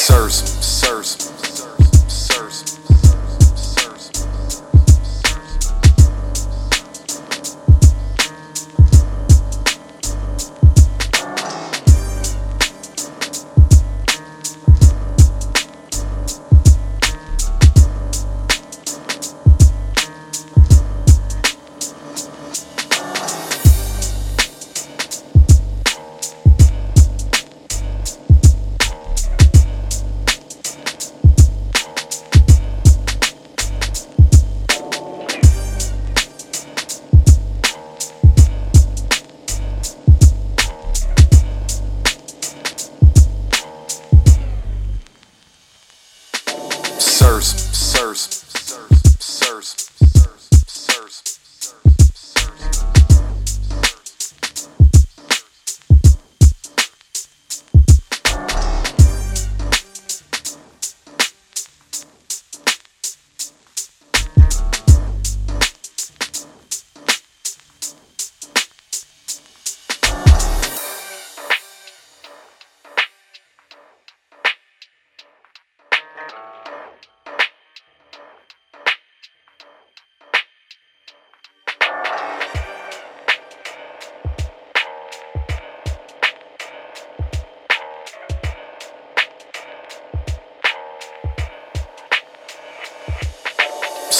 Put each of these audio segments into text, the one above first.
Sirs, sirs. Mars.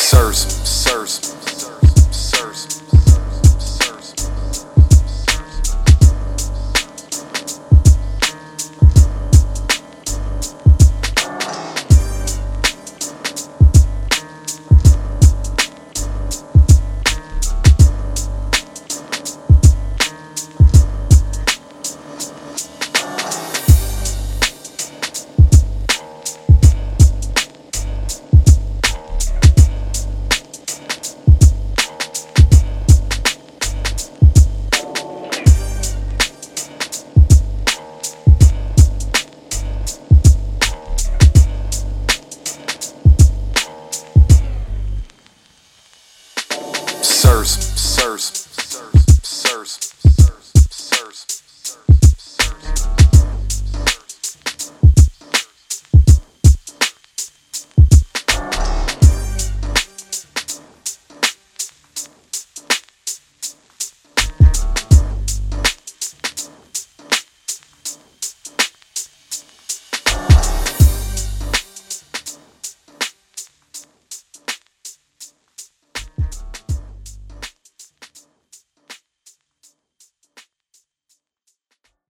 Serves, serves. first.